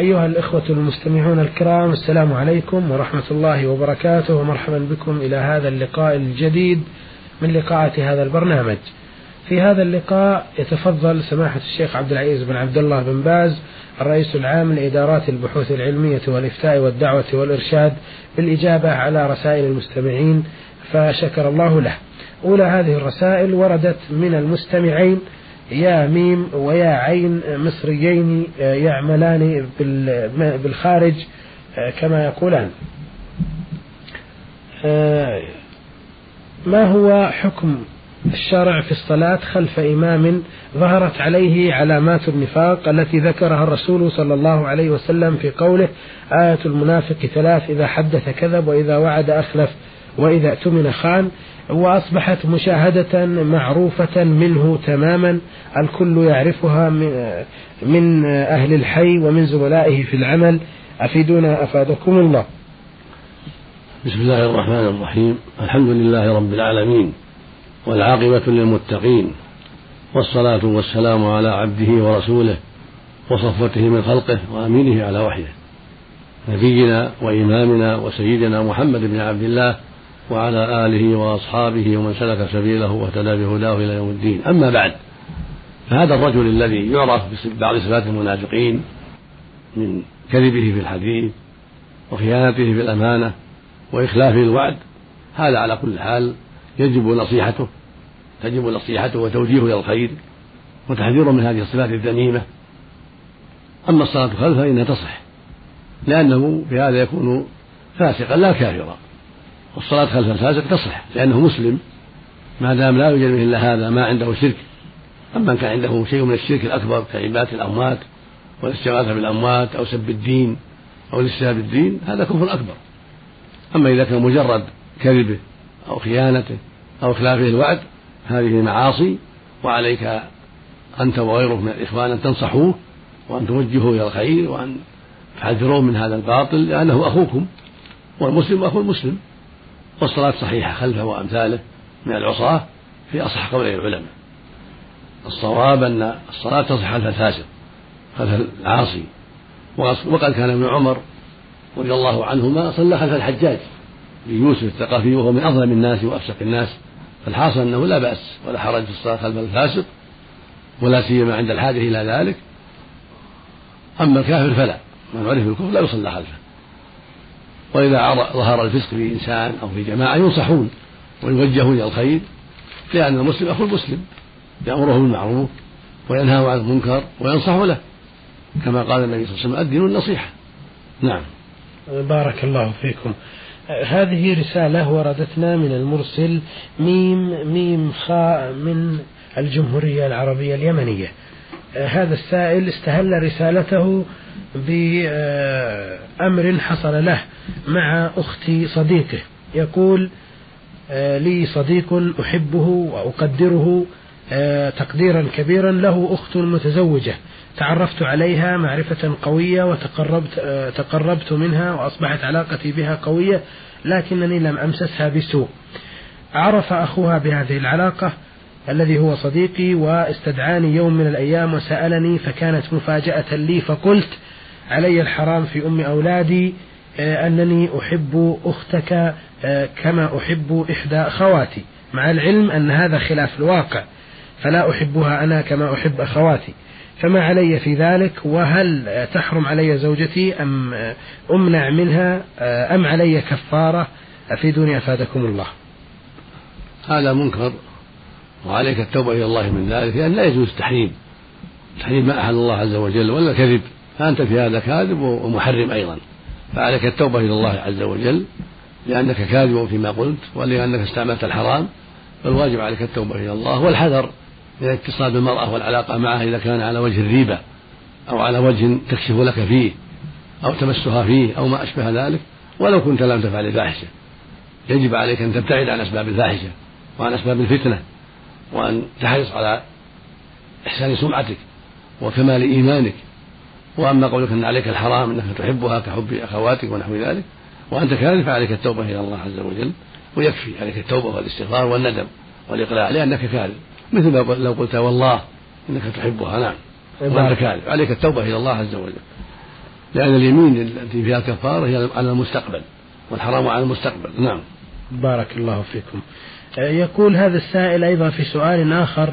أيها الإخوة المستمعون الكرام السلام عليكم ورحمة الله وبركاته ومرحبا بكم إلى هذا اللقاء الجديد من لقاءات هذا البرنامج. في هذا اللقاء يتفضل سماحة الشيخ عبد العزيز بن عبد الله بن باز الرئيس العام لإدارات البحوث العلمية والإفتاء والدعوة والإرشاد بالإجابة على رسائل المستمعين فشكر الله له. أولى هذه الرسائل وردت من المستمعين يا ميم ويا عين مصريين يعملان بالخارج كما يقولان. ما هو حكم الشرع في الصلاة خلف إمام ظهرت عليه علامات النفاق التي ذكرها الرسول صلى الله عليه وسلم في قوله آية المنافق ثلاث إذا حدث كذب وإذا وعد أخلف وإذا اؤتمن خان. وأصبحت مشاهدة معروفة منه تماما الكل يعرفها من أهل الحي ومن زملائه في العمل. أفيدونا أفادكم الله. بسم الله الرحمن الرحيم. الحمد لله رب العالمين والعاقبة للمتقين والصلاة والسلام على عبده ورسوله وصفوته من خلقه وأمينه على وحيه. نبينا وإمامنا وسيدنا محمد بن عبد الله وعلى آله وأصحابه ومن سلك سبيله واهتدى بهداه إلى يوم الدين. أما بعد فهذا الرجل الذي يعرف ببعض صفات المنافقين من كذبه في الحديث وخيانته في الأمانة وإخلافه الوعد هذا على كل حال يجب نصيحته تجب نصيحته وتوجيهه إلى الخير وتحذيره من هذه الصفات الذميمة. أما الصلاة خلفه فإنها تصح لأنه بهذا يكون فاسقا لا كافرا. والصلاة خلف الفاسق تصح لأنه مسلم. ما دام لا يوجد به إلا هذا ما عنده شرك. أما كان عنده شيء من الشرك الأكبر كعبادة الأموات والاستغاثة بالأموات أو سب الدين أو الاستهزاء بالدين هذا كفر أكبر. أما إذا كان مجرد كذبه أو خيانته أو إخلافه الوعد هذه معاصي وعليك أنت وغيرك من الإخوان أن تنصحوه وأن توجهوه إلى الخير وأن تحذروه من هذا الباطل لأنه أخوكم والمسلم أخو المسلم. والصلاة صحيحة خلفه وأمثاله من العصاة في أصح قولي العلماء. الصواب أن الصلاة تصح خلف الفاسق خلف العاصي. وقد كان ابن عمر رضي الله عنهما صلى خلف الحجاج يوسف الثقفي وهو من أظلم الناس وأفسق الناس. فالحاصل أنه لا بأس ولا حرج في الصلاة خلف الفاسق ولا سيما عند الحاجة إلى ذلك. أما الكافر فلا من عرف بالكفر لا يصلى خلفه. وإذا ظهر الفسق في إنسان أو في جماعة ينصحون ويوجهون إلى الخير لأن المسلم أخو المسلم يأمره بالمعروف وينهاه عن المنكر وينصح له كما قال النبي صلى الله عليه وسلم الدين النصيحة. نعم. بارك الله فيكم. هذه رسالة وردتنا من المرسل ميم ميم خاء من الجمهورية العربية اليمنية. هذا السائل استهل رسالته بأمر حصل له مع أخت صديقه. يقول آه، لي صديق أحبه وأقدره آه، تقديرا كبيرا له أخت متزوجة. تعرفت عليها معرفة قوية وتقربت آه، تقربت منها وأصبحت علاقتي بها قوية لكنني لم أمسسها بسوء. عرف أخوها بهذه العلاقة الذي هو صديقي واستدعاني يوم من الأيام وسألني فكانت مفاجأة لي فقلت علي الحرام في أم أولادي آه، أنني أحب أختك آه، كما أحب إحدى أخواتي. مع العلم أن هذا خلاف الواقع فلا أحبها أنا كما أحب أخواتي. فما علي في ذلك؟ وهل تحرم علي زوجتي؟ أم أمنع منها؟ آه، أم علي كفارة؟ أفيدوني أفادكم الله. هذا منكر وعليك التوبة إلى الله من ذلك لأن لا يجوز التحريم. تحريم ما أحل الله عز وجل ولا كذب فأنت في هذا كاذب ومحرم أيضا. فعليك التوبة إلى الله عز وجل لأنك كاذب فيما قلت ولأنك استعملت الحرام فالواجب عليك التوبة إلى الله والحذر من الاتصال بالمرأة والعلاقة معها إذا كان على وجه الريبة أو على وجه تكشف لك فيه أو تمسها فيه أو ما أشبه ذلك ولو كنت لم تفعل الفاحشة. يجب عليك أن تبتعد عن أسباب الفاحشة وعن أسباب الفتنة وأن تحرص على إحسان سمعتك وكمال إيمانك وأما قولك أن عليك الحرام أنك تحبها كحب أخواتك ونحو ذلك وأنت كذلك فعليك التوبة إلى الله عز وجل ويكفي عليك التوبة والاستغفار والندم والإقلاع لأنك كاذب. مثل لو قلت والله إنك تحبها نعم. وأنت كاذب عليك التوبة إلى الله عز وجل. لأن اليمين التي فيها الكفارة هي على المستقبل والحرام على المستقبل نعم. بارك الله فيكم. يقول هذا السائل أيضا في سؤال آخر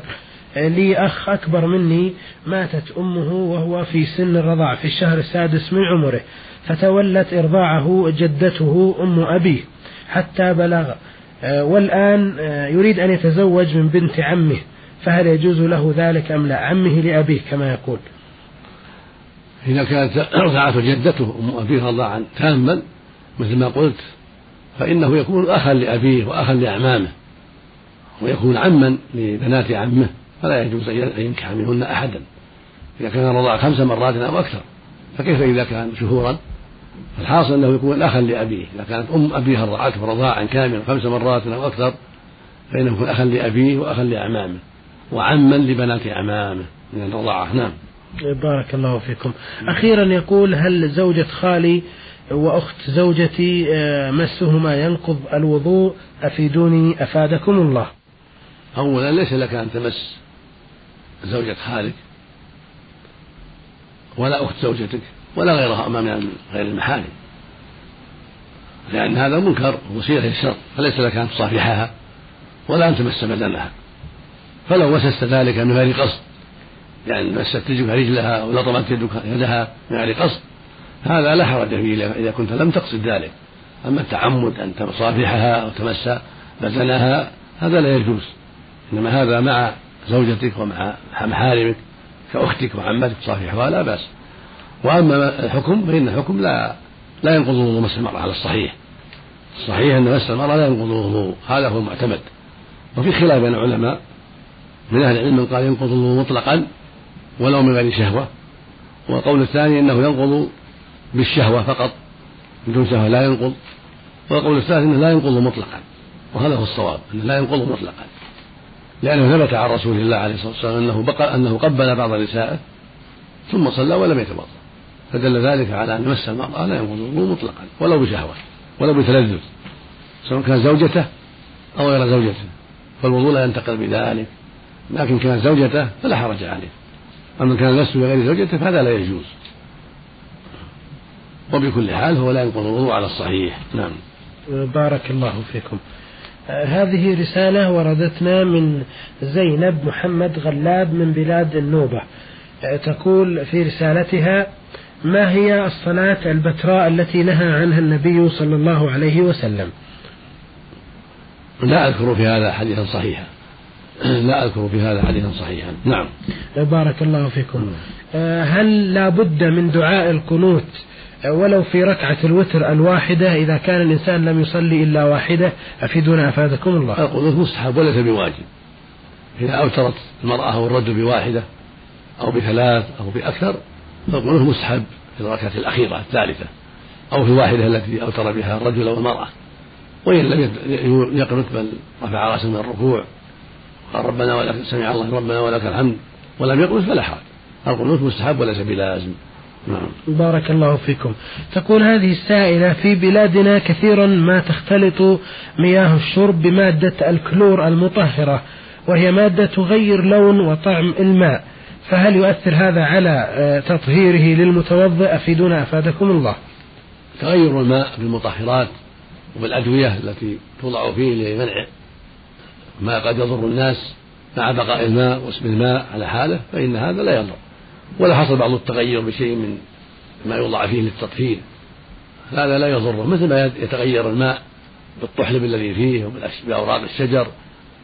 لي أخ أكبر مني ماتت أمه وهو في سن الرضاع في الشهر السادس من عمره فتولت إرضاعه جدته أم أبيه حتى بلغ. والآن يريد أن يتزوج من بنت عمه فهل يجوز له ذلك أم لا؟ عمه لأبيه كما يقول. إذا كانت رضعته جدته أم أبيه رضاعا تاما مثل ما قلت فإنه يكون أخا لأبيه وأخا لأعمامه ويكون عما لبنات عمه. فلا يجوز أن ينكح منهن أحدا. إذا كان رضع خمس مرات أو أكثر. فكيف إذا كان شهورا؟ الحاصل أنه يكون أخا لأبيه. إذا كانت أم أبيها رضعته رضاعا كاملا خمس مرات أو أكثر فإنه يكون أخا لأبيه وأخا لأعمامه وعما لبنات أعمامه من الرضاعة. نعم. بارك الله فيكم. أخيرا يقول هل زوجة خالي وأخت زوجتي آه، مسهما ينقض الوضوء؟ أفيدوني أفادكم الله. أولا ليس لك أن تمس. زوجة خالك ولا أخت زوجتك ولا غيرها من غير المحارم لأن هذا منكر وسيلة الشر فليس لك أن تصافحها ولا أن تمس بدنها. فلو مسست ذلك من غير قصد يعني مسست رجلك رجلها أو لطمت يدك يدها من غير قصد هذا لا حرج فيه إذا كنت لم تقصد ذلك. أما التعمد أن تصافحها أو تمس بدنها هذا لا يجوز. إنما هذا مع زوجتك ومع محارمك كأختك وعمتك تصافحها لا بأس. وأما الحكم فإن الحكم لا لا ينقض وضوء مس المرأة على الصحيح. الصحيح أن مس المرأة لا ينقض الوضوء هذا هو المعتمد. وفي خلاف بين العلماء من أهل العلم من قال ينقض الوضوء مطلقا ولو من غير شهوة. والقول الثاني أنه ينقض بالشهوة فقط بدون شهوة لا ينقض. والقول الثالث أنه لا ينقض مطلقا وهذا هو الصواب أنه لا ينقض مطلقا. لأنه ثبت عن رسول الله عليه الصلاة والسلام أنه بقى أنه قبل بعض نسائه ثم صلى ولم يتوضأ. فدل ذلك على أن مس المرأة لا ينقض الوضوء مطلقا ولو بشهوة ولو بتلذذ سواء كان زوجته أو غير زوجته. فالوضوء لا ينتقل بذلك. لكن كانت زوجته فلا حرج عليه. أما كان المس بغير زوجته فهذا لا يجوز. وبكل حال هو لا ينقض الوضوء على الصحيح. نعم. بارك الله فيكم. هذه رسالة وردتنا من زينب محمد غلاب من بلاد النوبة. تقول في رسالتها ما هي الصلاة البتراء التي نهى عنها النبي صلى الله عليه وسلم؟ لا أذكر في هذا حديثا صحيحا. لا أذكر في هذا حديثا صحيحا. نعم. بارك الله فيكم. آه، هل لا بد من دعاء القنوت ولو في ركعة الوتر الواحدة إذا كان الإنسان لم يصلي إلا واحدة أفيدونا أفادكم الله. القنوت مستحب وليس بواجب. إذا أوترت المرأة أو الرجل بواحدة أو بثلاث أو بأكثر فالقنوت مستحب في الركعة الأخيرة الثالثة أو في الواحدة التي أوتر بها الرجل أو المرأة وإن لم يقنت بل رفع رأسه من الركوع قال ربنا ولك سمع الله ربنا ولك الحمد ولم يقنت فلا حرج. القنوت مستحب وليس بلازم. نعم. بارك الله فيكم. تقول هذه السائلة في بلادنا كثيرا ما تختلط مياه الشرب بمادة الكلور المطهرة وهي مادة تغير لون وطعم الماء. فهل يؤثر هذا على آه، تطهيره للمتوضئ؟ أفيدونا أفادكم الله. تغير الماء بالمطهرات وبالأدوية التي توضع فيه لمنع ما قد يضر الناس مع بقاء الماء واسم الماء على حالة فإن هذا لا يضر. ولا حصل بعض التغير بشيء من ما يوضع فيه للتطهير هذا لا يضره مثل ما يتغير الماء بالطحلب الذي فيه وبأوراق الشجر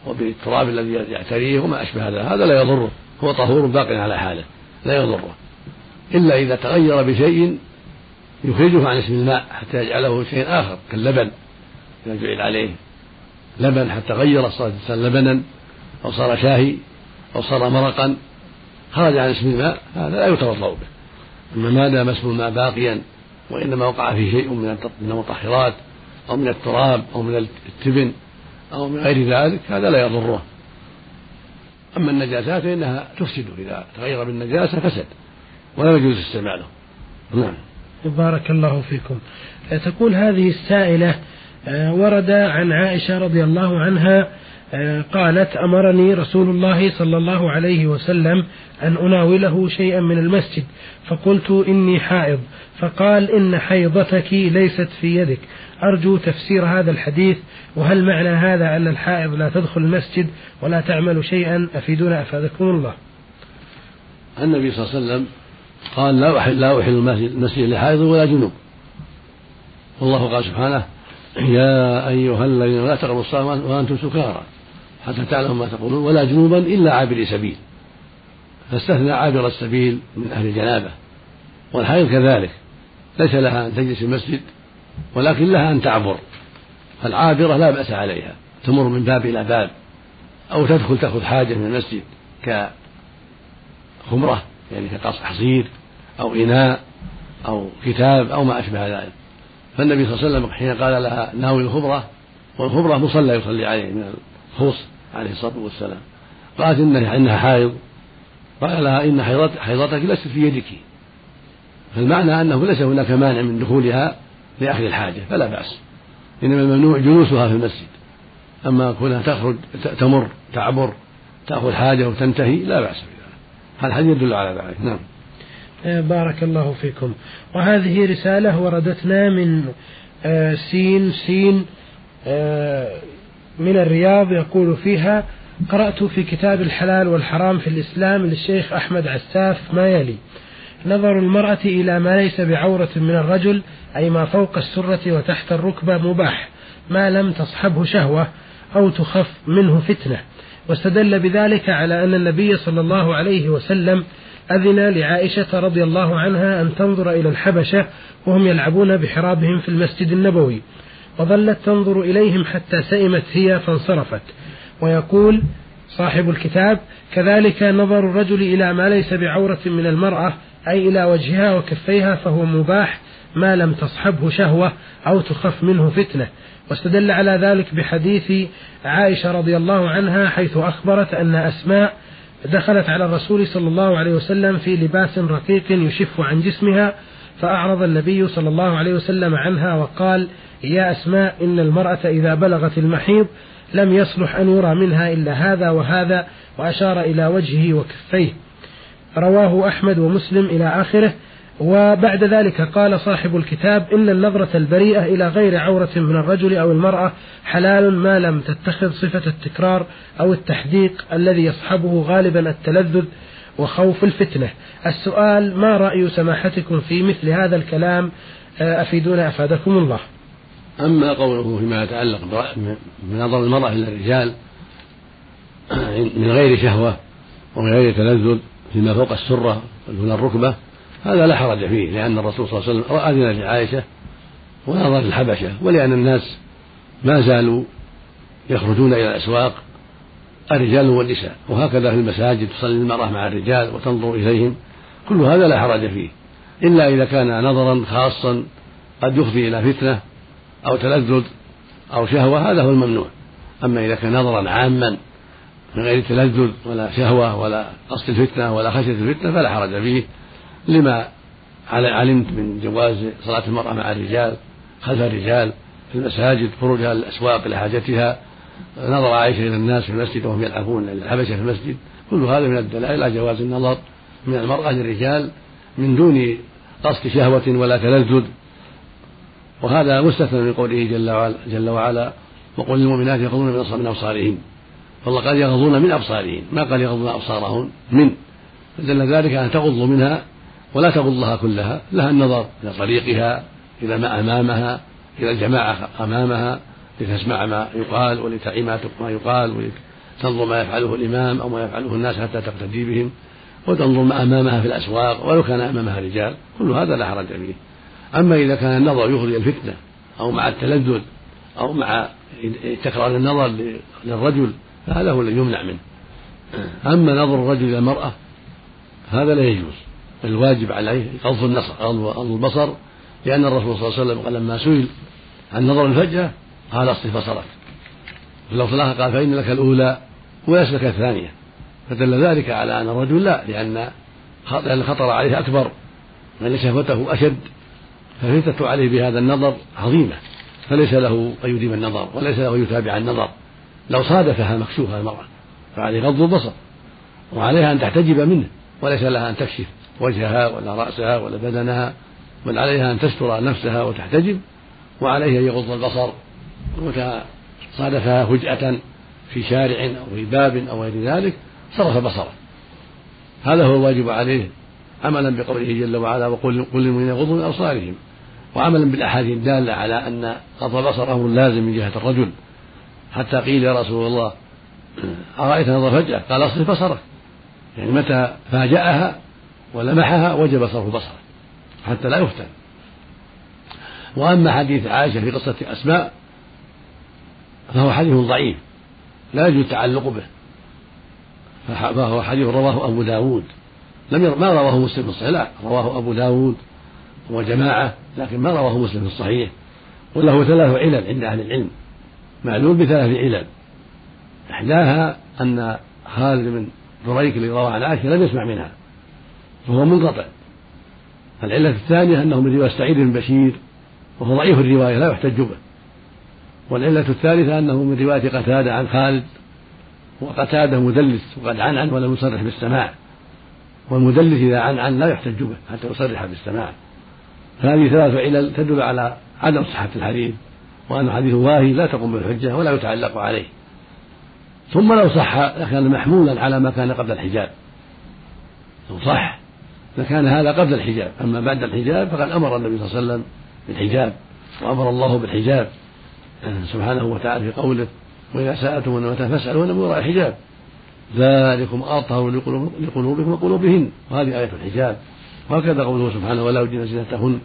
وبالتراب الذي يعتريه وما أشبه هذا هذا لا يضره هو طهور باق على حاله لا يضره. إلا إذا تغير بشيء يخرجه عن اسم الماء حتى يجعله شيء آخر كاللبن إذا جعل عليه لبن حتى غير صار لبنا أو صار شاهي أو صار مرقا. خرج عن اسم الماء هذا لا يتوضأ به. أما ما دام اسم الماء باقيا وإنما وقع فيه شيء من المطهرات أو من التراب أو من التبن أو من غير ذلك هذا لا يضره. أما النجاسات فإنها تفسد إذا تغير بالنجاسة فسد ولا يجوز استعماله. نعم. بارك الله فيكم. تقول هذه السائلة آه، ورد عن عائشة رضي الله عنها قالت أمرني رسول الله صلى الله عليه وسلم أن أناوله شيئا من المسجد فقلت إني حائض. فقال إن حيضتك ليست في يدك. أرجو تفسير هذا الحديث وهل معنى هذا أن الحائض لا تدخل المسجد ولا تعمل شيئا؟ أفيدونا أفادكم الله. النبي صلى الله عليه وسلم قال لا أحل لا أحل المسجد لحائض ولا جنوب. والله قال سبحانه يا أيها الذين لا تقربوا الصلاة وأنتم سكارى. حتى تعلموا ما تقولون ولا جنوبا إلا عابر سبيل. فاستثنى عابر السبيل من أهل الجنابة. والحائض كذلك ليس لها أن تجلس في المسجد ولكن لها أن تعبر. فالعابرة لا بأس عليها تمر من باب إلى باب أو تدخل تأخذ حاجة من المسجد كخمرة يعني كقص حصير أو إناء أو كتاب أو ما أشبه ذلك. فالنبي صلى الله عليه وسلم حين قال لها ناوي الخبرة والخبرة مصلى يصلي عليه من الخوص عليه الصلاة والسلام. قالت إنها, إنها حائض. قال لها إن حيضتك ليست في يدك. فالمعنى أنه ليس هناك مانع من دخولها لأخذ الحاجة فلا بأس. إنما الممنوع جلوسها في المسجد. أما كونها تخرج تمر تعبر تأخذ حاجة وتنتهي لا بأس بذلك. هذا الحديث يدل على ذلك. نعم. آه، بارك الله فيكم. وهذه رسالة وردتنا من آه، سين سين آه، من الرياض يقول فيها قرأت في كتاب الحلال والحرام في الإسلام للشيخ أحمد عساف ما يلي نظر المرأة إلى ما ليس بعورة من الرجل أي ما فوق السرة وتحت الركبة مباح ما لم تصحبه شهوة أو تخف منه فتنة. واستدل بذلك على أن النبي صلى الله عليه وسلم أذن لعائشة رضي الله عنها أن تنظر إلى الحبشة وهم يلعبون بحرابهم في المسجد النبوي. وظلت تنظر إليهم حتى سئمت هي فانصرفت. ويقول صاحب الكتاب كذلك نظر الرجل إلى ما ليس بعورة من المرأة أي إلى وجهها وكفيها فهو مباح ما لم تصحبه شهوة أو تخف منه فتنة. واستدل على ذلك بحديث عائشة رضي الله عنها حيث أخبرت أن أسماء دخلت على الرسول صلى الله عليه وسلم في لباس رقيق يشف عن جسمها فأعرض النبي صلى الله عليه وسلم عنها وقال يا أسماء إن المرأة إذا بلغت المحيض لم يصلح أن يرى منها إلا هذا وهذا وأشار إلى وجهه وكفيه. رواه أحمد ومسلم إلى آخره. وبعد ذلك قال صاحب الكتاب إن النظرة البريئة إلى غير عورة من الرجل أو المرأة حلال ما لم تتخذ صفة التكرار أو التحديق الذي يصحبه غالبا التلذذ وخوف الفتنة. السؤال ما رأي سماحتكم في مثل هذا الكلام؟ أفيدونا أفادكم الله. أما قوله فيما يتعلق بنظر المرأة إلى الرجال من غير شهوة ومن غير تلذذ فيما فوق السرة دون الركبة هذا لا حرج فيه لأن الرسول صلى الله عليه وسلم أذن لعائشة ونظر الحبشة ولأن الناس ما زالوا يخرجون إلى الأسواق الرجال والنساء وهكذا في المساجد تصلي المرأة مع الرجال وتنظر إليهم كل هذا لا حرج فيه إلا إذا كان نظرا خاصا قد يفضي إلى فتنة أو تلذذ أو شهوة هذا هو الممنوع. أما إذا كان نظرا عاما من غير تلذذ ولا شهوة ولا قصد الفتنة ولا خشية الفتنة فلا حرج فيه. لما علمت من جواز صلاة المرأة مع الرجال خلف الرجال في المساجد خروجها للأسواق لحاجتها نظر عائشة إلى الناس في المسجد وهم يلعبون الحبشة في المسجد. كل هذا من الدلائل على جواز النظر من المرأة للرجال من دون قصد شهوة ولا تلذذ. وهذا مستثنى من قوله جل وعلا, جل وعلا وقل للمؤمنات يغضون من أبصارهن والله قال يغضون من أبصارهن ما قال يغضون أبصارهن من. فدل ذلك أن تغض منها ولا تغضها كلها لها النظر إلى طريقها إلى ما أمامها إلى الجماعة أمامها لتسمع ما يقال ولتعي ما يقال ولتنظر ما يفعله الإمام أو ما يفعله الناس حتى تقتدي بهم وتنظر ما أمامها في الأسواق ولو كان أمامها رجال. كل هذا لا حرج فيه. أما إذا كان النظر يغري الفتنة أو مع التلذذ أو مع تكرار النظر للرجل فهذا هو الذي يمنع منه. أما نظر الرجل إلى المرأة هذا لا يجوز. الواجب عليه غض النصر غض البصر لأن الرسول صلى الله عليه وسلم قال لما سئل عن نظر الفجأة قال اصرف بصرك. في اللفظ الآخر قال فإن لك الأولى وليس لك الثانية. فدل ذلك على أن الرجل لا لأن لأن الخطر عليه أكبر وأن شهوته أشد. فالفتنة عليه بهذا النظر عظيمة فليس له أن يديم النظر وليس له أن يتابع النظر. لو صادفها مكشوفة المرأة فعليه غض البصر وعليها أن تحتجب منه وليس لها أن تكشف وجهها ولا رأسها ولا بدنها بل عليها أن تستر نفسها وتحتجب وعليه أن يغض البصر. ومتى صادفها فجأة في شارع أو في باب أو غير ذلك صرف بصره. هذا هو الواجب عليه عملا بقوله جل وعلا وقل قل للمؤمنين يغضوا من أبصارهم. وعملا بالأحاديث الدالة على أن غض البصر أمر لازم من جهة الرجل. حتى قيل يا رسول الله أرأيت نظر فجأة؟ قال أصرف بصرك. يعني متى فاجأها ولمحها وجب صرف بصره حتى لا يفتن. وأما حديث عائشة في قصة أسماء فهو حديث ضعيف لا يجوز التعلق به. فهو حديث رواه أبو داود. لم ير... ما رواه مسلم في الصحيح لا رواه أبو داود وجماعة لكن ما رواه مسلم في الصحيح. وله ثلاث علل عند أهل العلم. معلوم بثلاث علل. إحداها أن خالد بن دريك اللي روى عن عائشة لم يسمع منها فهو منقطع. العلة الثانية أنه من رواية سعيد بن بشير وهو ضعيف الرواية لا يحتج به. والعلة الثالثة أنه من رواية قتادة عن خالد وقتادة مدلس وقد عن عن ولم يصرح بالسماع. والمدلس إذا عن عن لا يحتج به حتى يصرح بالسماع. فهذه ثلاث علل تدل على عدم صحة الحديث وأن حديث واهي لا تقوم بالحجة ولا يتعلق عليه. ثم لو صح لكان محمولا على ما كان قبل الحجاب. لو صح لكان هذا قبل الحجاب. أما بعد الحجاب فقد أمر النبي صلى الله عليه وسلم بالحجاب وأمر الله بالحجاب. سبحانه وتعالى في قوله وإذا سألتم المتى فاسألوا من وراء الحجاب. ذلكم أطهر لقلوبكم وقلوبهن. وهذه آية الحجاب. وهكذا قوله سبحانه ولا يبدين زينتهن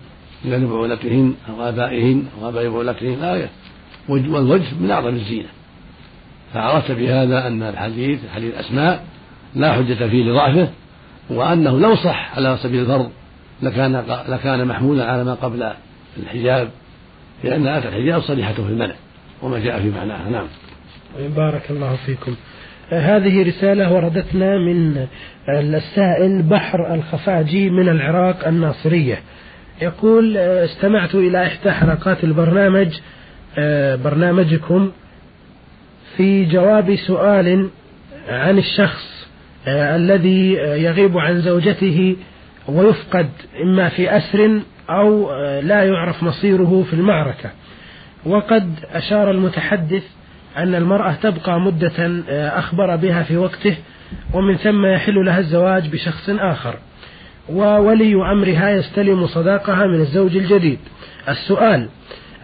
إلا لبعولتهن أو آبائهن أو آباء بعولتهن الآية والوجه من أعظم الزينة. فعرفت بهذا أن الحديث حديث أسماء لا حجة فيه لضعفه وأنه لو صح على سبيل الفرض لكان لكان محمولا على ما قبل الحجاب لأن آية الحجاب صريحة في المنع وما جاء في معناها. نعم. بارك الله فيكم. هذه رسالة وردتنا من السائل بحر الخفاجي من العراق الناصرية. يقول استمعت إلى إحدى حلقات البرنامج برنامجكم في جواب سؤال عن الشخص الذي يغيب عن زوجته ويفقد إما في أسر أو لا يعرف مصيره في المعركة. وقد أشار المتحدث أن المرأة تبقى مدة أخبر بها في وقته ومن ثم يحل لها الزواج بشخص آخر. وولي أمرها يستلم صداقها من الزوج الجديد. السؤال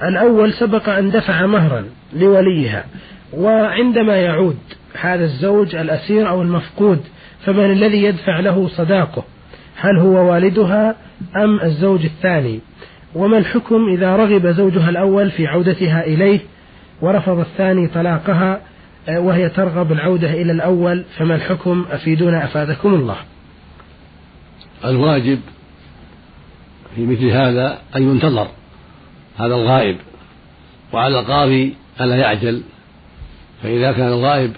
الأول سبق أن دفع مهرا لوليها وعندما يعود هذا الزوج الأسير أو المفقود فمن الذي يدفع له صداقه؟ هل هو والدها أم الزوج الثاني؟ وما الحكم إذا رغب زوجها الأول في عودتها إليه؟ ورفض الثاني طلاقها آه، وهي ترغب العودة إلى الأول فما الحكم؟ أفيدونا أفادكم الله. الواجب في مثل هذا أن ينتظر هذا الغائب وعلى القاضي ألا يعجل. فإذا كان الغائب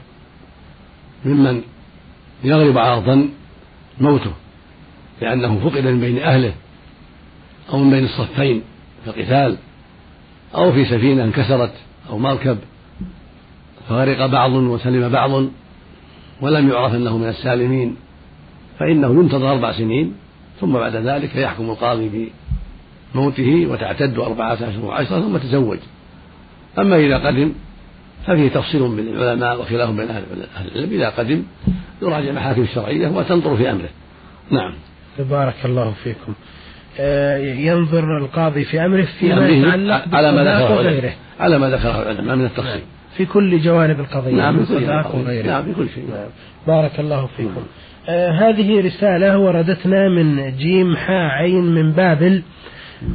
ممن يغلب على الظن موته لأنه فقد من بين أهله أو من بين الصفين في القتال أو في سفينة انكسرت أو مركب فغرق بعض وسلم بعض ولم يعرف أنه من السالمين فإنه ينتظر أربع سنين ثم بعد ذلك يحكم القاضي بموته وتعتد أربعة أشهر وعشرة ثم تزوج. أما إذا قدم ففيه تفصيل بين العلماء وخلاف بين أهل العلم. إذا قدم يراجع المحاكم الشرعية وتنظر في أمره. نعم. بارك الله فيكم. ينظر القاضي في أمره فيما يتعلق على ما ذكره وغيره. على ما ذكره العلماء من التفصيل. نعم. في كل جوانب القضية نعم في كل وغيره. نعم في كل شيء. نعم. بارك الله فيكم. نعم. آه هذه رسالة وردتنا من جيم حا عين من بابل.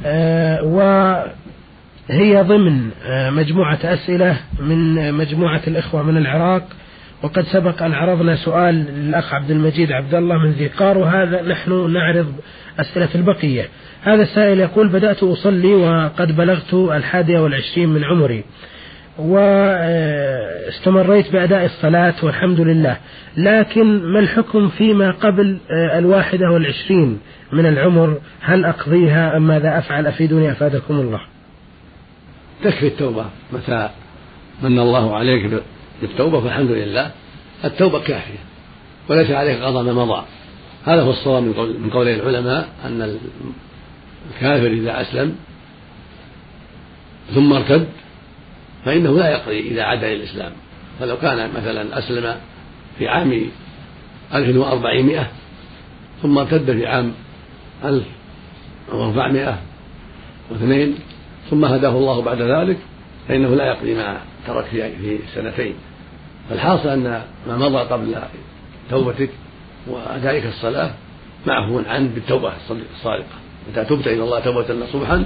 آه وهي ضمن آه مجموعة أسئلة من مجموعة الإخوة من العراق. وقد سبق أن عرضنا سؤال للأخ عبد المجيد عبد الله من ذي قار وهذا نحن نعرض أسئلة البقية. هذا السائل يقول بدأت أصلي وقد بلغت الحادية والعشرين من عمري واستمريت بأداء الصلاة والحمد لله لكن ما الحكم فيما قبل الواحدة والعشرين من العمر؟ هل أقضيها أم ماذا أفعل؟ أفيدوني أفادكم الله. تكفي التوبة متى من الله عليك بالتوبة فالحمد لله التوبة كافية وليس عليك قضاء ما مضى. هذا هو الصواب من قول من قولي العلماء أن الكافر إذا أسلم ثم ارتد فإنه لا يقضي إذا عاد إلى الإسلام. فلو كان مثلا أسلم في عام 1400 ثم ارتد في عام 1402 ثم هداه الله بعد ذلك فإنه لا يقضي ما ترك في سنتين. فالحاصل أن ما مضى قبل توبتك وأدائك الصلاة معفو عنه بالتوبة الصادقة. متى تبت إلى الله توبة نصوحا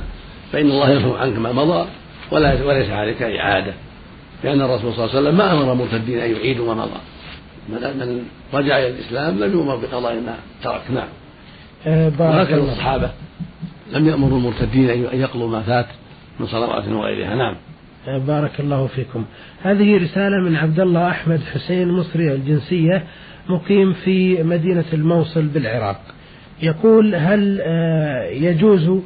فإن الله يرفع عنك ما مضى ولا وليس عليك إعادة. لأن الرسول صلى الله عليه وسلم ما أمر المرتدين أن يعيدوا ما مضى. من رجع إلى الإسلام لم يؤمر بقضاء ما ترك. نعم. أه، وهكذا الصحابة لم يأمروا المرتدين أن يقضوا ما فات من صلوات وغيرها. نعم. بارك الله فيكم. هذه رسالة من عبد الله أحمد حسين مصري الجنسية مقيم في مدينة الموصل بالعراق. يقول هل أه، يجوز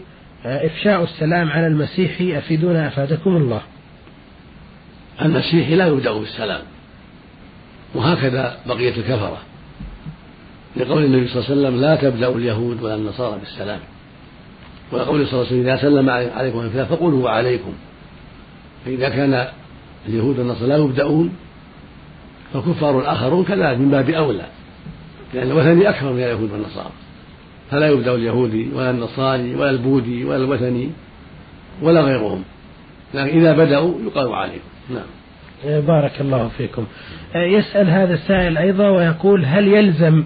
إفشاء السلام على المسيحي أفيدونا أفادكم الله. المسيحي لا يبدأ بالسلام وهكذا بقية الكفرة. لقول النبي صلى الله عليه وسلم لا تبدأ اليهود ولا النصارى بالسلام. ولقول صلى الله عليه وسلم إذا سلم عليكم فقولوا وعليكم فإذا كان اليهود والنصارى لا يبدأون فالكفار الآخرون كذلك من باب أولى لأن الوثني أكثر من اليهود والنصارى. فلا يبدأ اليهودي ولا النصاري ولا البوذي ولا الوثني ولا غيرهم. لكن إذا بدأوا يقال عليهم. نعم. بارك الله فيكم. يسأل هذا السائل أيضا ويقول هل يلزم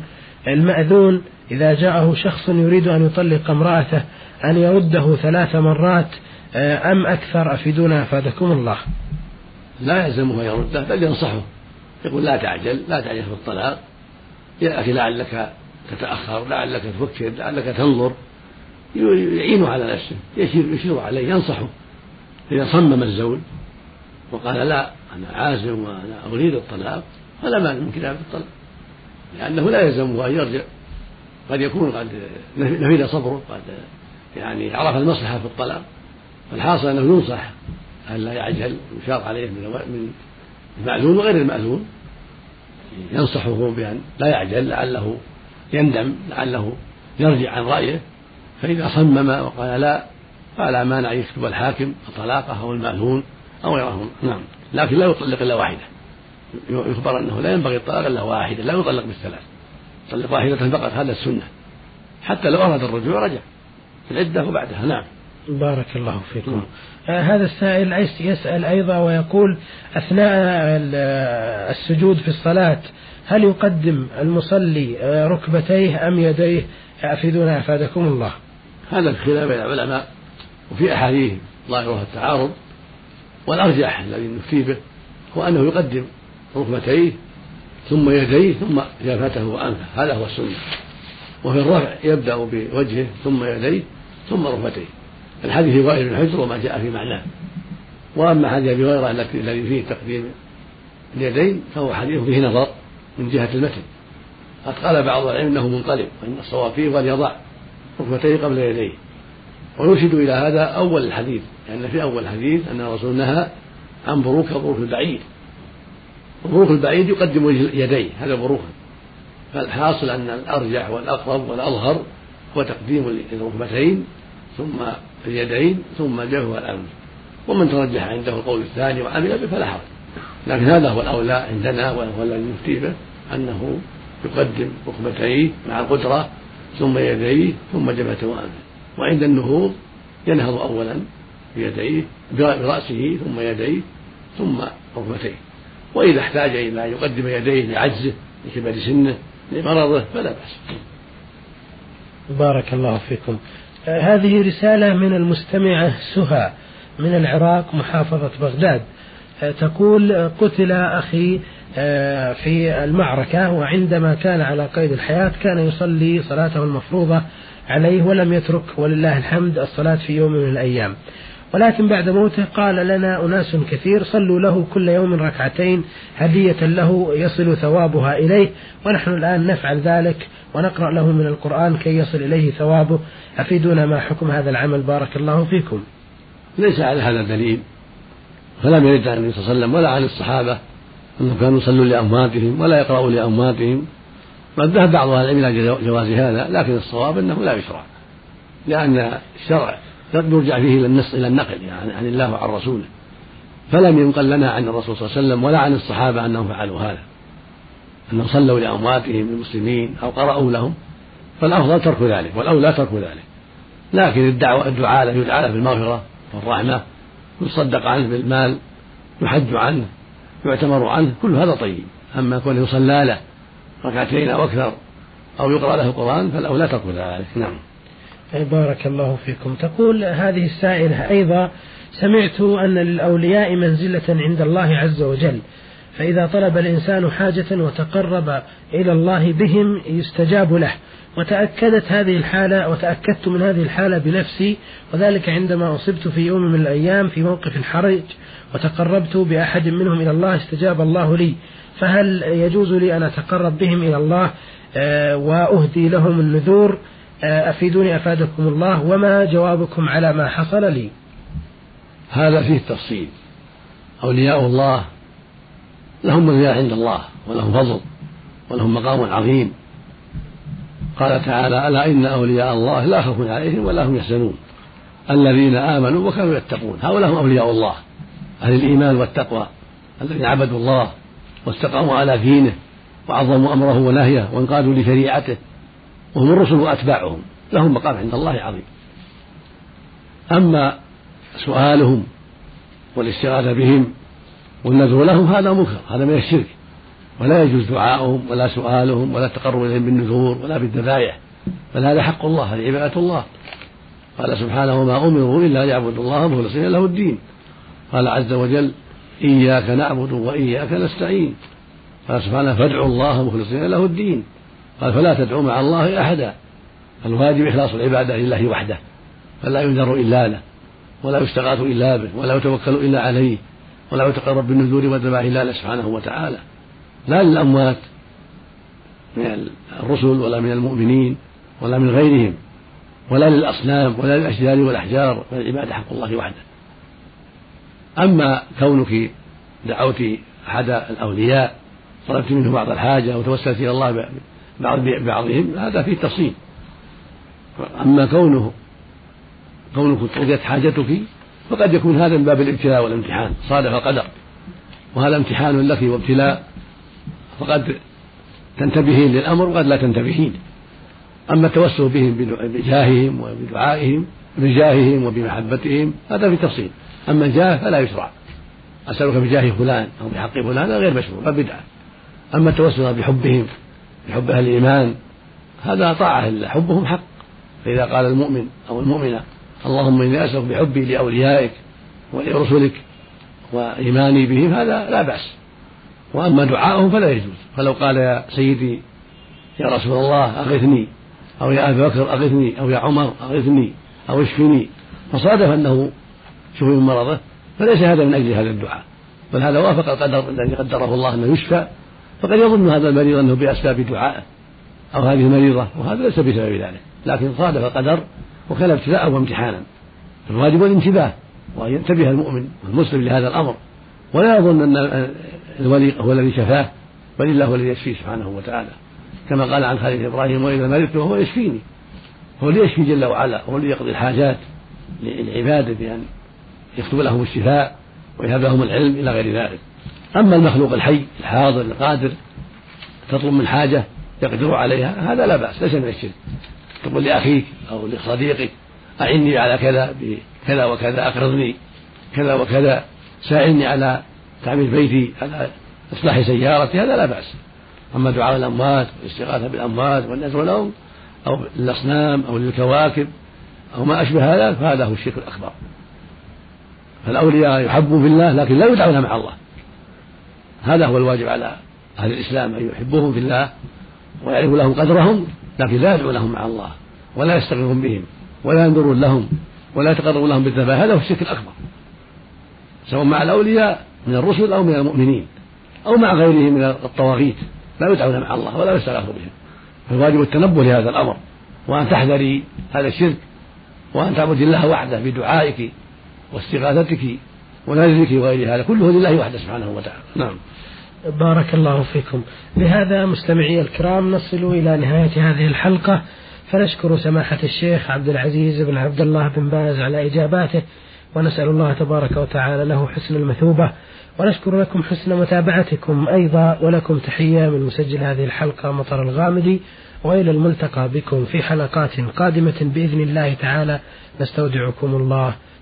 المأذون إذا جاءه شخص يريد أن يطلق امرأته أن يرده ثلاث مرات أم أكثر أفيدونا؟ أفادكم الله. لا يلزمه أن يرده بل ينصحه. يقول لا تعجل لا تعجل في الطلاق. يا أخي لعلك تتأخر لعلك تفكر لعلك تنظر. يعين على نفسه يشير, يشير عليه ينصحه. إذا صمم الزوج وقال لا أنا عازم وأنا أريد الطلاق فلا مانع من كتابة الطلاق. لأنه لا يلزمه أن يرجع. قد يكون قد نفذ صبره قد يعني عرف المصلحة في الطلاق. فالحاصل أنه ينصح أن لا يعجل يشار عليه من المأذون وغير المأذون. ينصحه بأن لا يعجل لعله يندم لعله يرجع عن رأيه. فإذا صمم وقال لا فلا مانع يكتب الحاكم طلاقه أو المأذون أو غيرهم. نعم. لكن لا يطلق إلا واحدة. يخبر أنه لا ينبغي الطلاق إلا واحدة لا يطلق بالثلاث. يطلق واحدة فقط هذا السنة. حتى لو أراد الرجوع رجع. في العدة وبعدها. نعم. بارك الله فيكم. آه هذا السائل يسأل أيضا ويقول أثناء السجود في الصلاة هل يقدم المصلي آه، ركبتيه أم يديه؟ أفيدونا أفادكم الله. هذا الخلاف بين العلماء وفي أحاديث ظاهرها التعارض والأرجح الذي نفتي به هو أنه يقدم ركبتيه ثم يديه ثم جافته وأنفه. هذا هو السنة. وفي الرفع يبدأ بوجهه ثم يديه ثم ركبتيه. الحديث وائل بن حجر وما جاء في معناه. وأما حديث أبي هريرة الذي فيه تقديم اليدين فهو حديث فيه نظر من جهة المتن. قد قال بعض العلم إنه منقلب وإن الصواب فيه وليضع ركبتيه قبل يديه. ويرشد إلى هذا أول الحديث لأن في أول الحديث أن الرسول نهى عن بروك بروك البعيد. بروك البعيد يقدم يديه هذا بروك فالحاصل أن الأرجح والأقرب والأظهر هو تقديم الركبتين ثم اليدين ثم الجبهه والانف ومن ترجح عنده القول الثاني وعمل به فلا حرج. لكن هذا هو الأولى عندنا وهو الذي نفتي به أنه يقدم ركبتيه مع القدرة ثم يديه ثم جبهته وأنفه وعند النهوض ينهض أولا بيديه برأسه ثم يديه ثم ركبتيه. وإذا احتاج إلى أن يقدم يديه لعجزه لكبر سنه لمرضه فلا بأس. بارك الله فيكم. هذه رسالة من المستمعة سهى من العراق محافظة بغداد. تقول قتل أخي آه، في المعركة وعندما كان على قيد الحياة كان يصلي صلاته المفروضة عليه ولم يترك ولله الحمد الصلاة في يوم من الأيام. ولكن بعد موته قال لنا أناس كثير صلوا له كل يوم ركعتين هدية له يصل ثوابها إليه ونحن الآن نفعل ذلك ونقرأ له من القرآن كي يصل إليه ثوابه. أفيدونا ما حكم هذا العمل؟ بارك الله فيكم. ليس على هذا دليل فلم يرد عن النبي صلى الله عليه وسلم ولا عن الصحابة أنهم كانوا يصلون لأمواتهم ولا يقرأوا لأمواتهم. قد ذهب بعض أهل العلم إلى جواز هذا لكن الصواب أنه لا يشرع لأن الشرع يرجع فيه إلى النص إلى النقل يعني عن الله وعن رسوله. فلم ينقل لنا عن الرسول صلى الله عليه وسلم ولا عن الصحابة أنهم فعلوا هذا. أنهم صلوا لأمواتهم المسلمين أو قرأوا لهم. فالأفضل ترك ذلك والأولى ترك ذلك. لكن الدعوة الدعاء له يدعى له بالمغفرة والرحمة يصدق عنه بالمال يحج عنه يعتمر عنه كل هذا طيب. أما كونه يصلى له ركعتين أو أكثر أو يقرأ له القرآن فالأولى ترك ذلك. نعم. بارك الله فيكم. تقول هذه السائلة أيضا سمعت أن للأولياء منزلة عند الله عز وجل فإذا طلب الإنسان حاجة وتقرب إلى الله بهم يستجاب له. وتأكدت هذه الحالة وتأكدت من هذه الحالة بنفسي وذلك عندما أصبت في يوم من الأيام في موقف حرج وتقربت بأحد منهم إلى الله استجاب الله لي. فهل يجوز لي أن أتقرب بهم إلى الله؟ آه، وأهدي لهم النذور؟ أفيدوني أفادكم الله وما جوابكم على ما حصل لي؟ هذا فيه تفصيل أولياء الله لهم منزلة عند الله ولهم فضل ولهم مقام عظيم. قال تعالى ألا إن أولياء الله لا خوف عليهم ولا هم يحزنون. الذين آمنوا وكانوا يتقون. هؤلاء هم أولياء الله أهل الإيمان والتقوى الذين عبدوا الله واستقاموا على دينه وعظموا أمره ونهيه وانقادوا لشريعته. وهم الرسل وأتباعهم لهم مقام عند الله عظيم. أما سؤالهم والاستغاثة بهم والنذر لهم هذا منكر هذا من الشرك. ولا يجوز دعاؤهم ولا سؤالهم ولا التقرب إليهم بالنذور ولا بالذبائح بل هذا حق الله هذه عبادة الله. قال سبحانه وما أمروا إلا ليعبدوا الله مخلصين له الدين. قال عز وجل إياك نعبد وإياك نستعين. قال سبحانه فادعوا الله مخلصين له الدين. قال فلا تدعوا مع الله أحدا. الواجب إخلاص العبادة لله وحده فلا ينذر إلا له ولا يستغاث إلا به ولا يتوكل إلا عليه ولا يتقرب بالنذور والذبائح إلا له سبحانه وتعالى. لا للأموات من الرسل ولا من المؤمنين ولا من غيرهم ولا للأصنام ولا للأشجار والأحجار العبادة حق الله وحده. أما كونك دعوت أحد الأولياء طلبت منه بعض الحاجة وتوسلت إلى الله ببعضهم هذا فيه تفصيل. أما كونه كونك قضيت حاجتك فقد يكون هذا من باب الابتلاء والامتحان صادف القدر. وهذا امتحان لك وابتلاء فقد تنتبهين للأمر وقد لا تنتبهين. أما التوسل بهم بجاههم وبدعائهم بجاههم وبمحبتهم هذا في تفصيل. أما الجاه فلا يشرع. أسألك بجاه فلان أو بحق فلان هذا غير مشروع بل بدعة أما التوسل بحبهم بحب أهل الإيمان هذا طاعة لله حبهم حق. فإذا قال المؤمن أو المؤمنة اللهم إني أسألك بحبي لأوليائك ولرسلك وإيماني بهم هذا لا بأس. وأما دعاؤهم فلا يجوز. فلو قال يا سيدي يا رسول الله أغثني أو يا أبا بكر أغثني أو يا عمر أغثني أو اشفني. فصادف أنه شفي من مرضه فليس هذا من أجل هذا الدعاء بل هذا وافق القدر الذي قدره الله أنه يشفى. فقد يظن هذا المريض أنه بأسباب دعائه أو هذه المريضة وهذا ليس بسبب ذلك لكن صادف القدر وكان ابتلاء وامتحانا. فالواجب الانتباه وأن ينتبه المؤمن والمسلم لهذا الأمر. ولا يظن أن الولي هو الذي شفاه بل الله هو الذي يشفيه سبحانه وتعالى. كما قال عن خالد إبراهيم وإذا مرضت وهو يشفيني. هو اللي يشفي جل وعلا هو اللي يقضي الحاجات للعباد بأن يكتب لهم الشفاء ويهب لهم العلم إلى غير ذلك. أما المخلوق الحي الحاضر القادر تطلب من حاجة يقدر عليها هذا لا بأس ليس من الشرك. تقول لأخيك أو لصديقك أعني على كذا بكذا وكذا أقرضني كذا وكذا ساعدني على تعمير بيتي على إصلاح سيارتي هذا لا بأس. أما دعاء الأموات والاستغاثة بالأموات والنذر لهم أو للأصنام أو للكواكب أو ما أشبه هذا فهذا هو الشرك الأكبر. فالأولياء يحبون في الله لكن لا يدعون مع الله. هذا هو الواجب على أهل الإسلام أن يحبوهم في الله ويعرفوا لهم قدرهم لكن لا يدعو لهم مع الله ولا يستغيثون بهم ولا ينظرون لهم ولا يتقربون لهم بالذبائح. هذا هو الشرك الأكبر سواء مع الأولياء من الرسل أو من المؤمنين أو مع غيرهم من الطواغيت لا يدعون مع الله ولا يستغاث بهم. فالواجب التنبه لهذا الأمر وأن تحذري هذا الشرك وأن تعبدي الله وحده بدعائك واستغاثتك ونذرك وغير هذا كله لله وحده سبحانه وتعالى. نعم. بارك الله فيكم. بهذا مستمعي الكرام نصل إلى نهاية هذه الحلقة. فنشكر سماحة الشيخ عبد العزيز بن عبد الله بن باز على إجاباته ونسأل الله تبارك وتعالى له حسن المثوبة. ونشكر لكم حسن متابعتكم أيضا ولكم تحية من مسجل هذه الحلقة مطر الغامدي وإلى الملتقى بكم في حلقات قادمة بإذن الله تعالى. نستودعكم الله.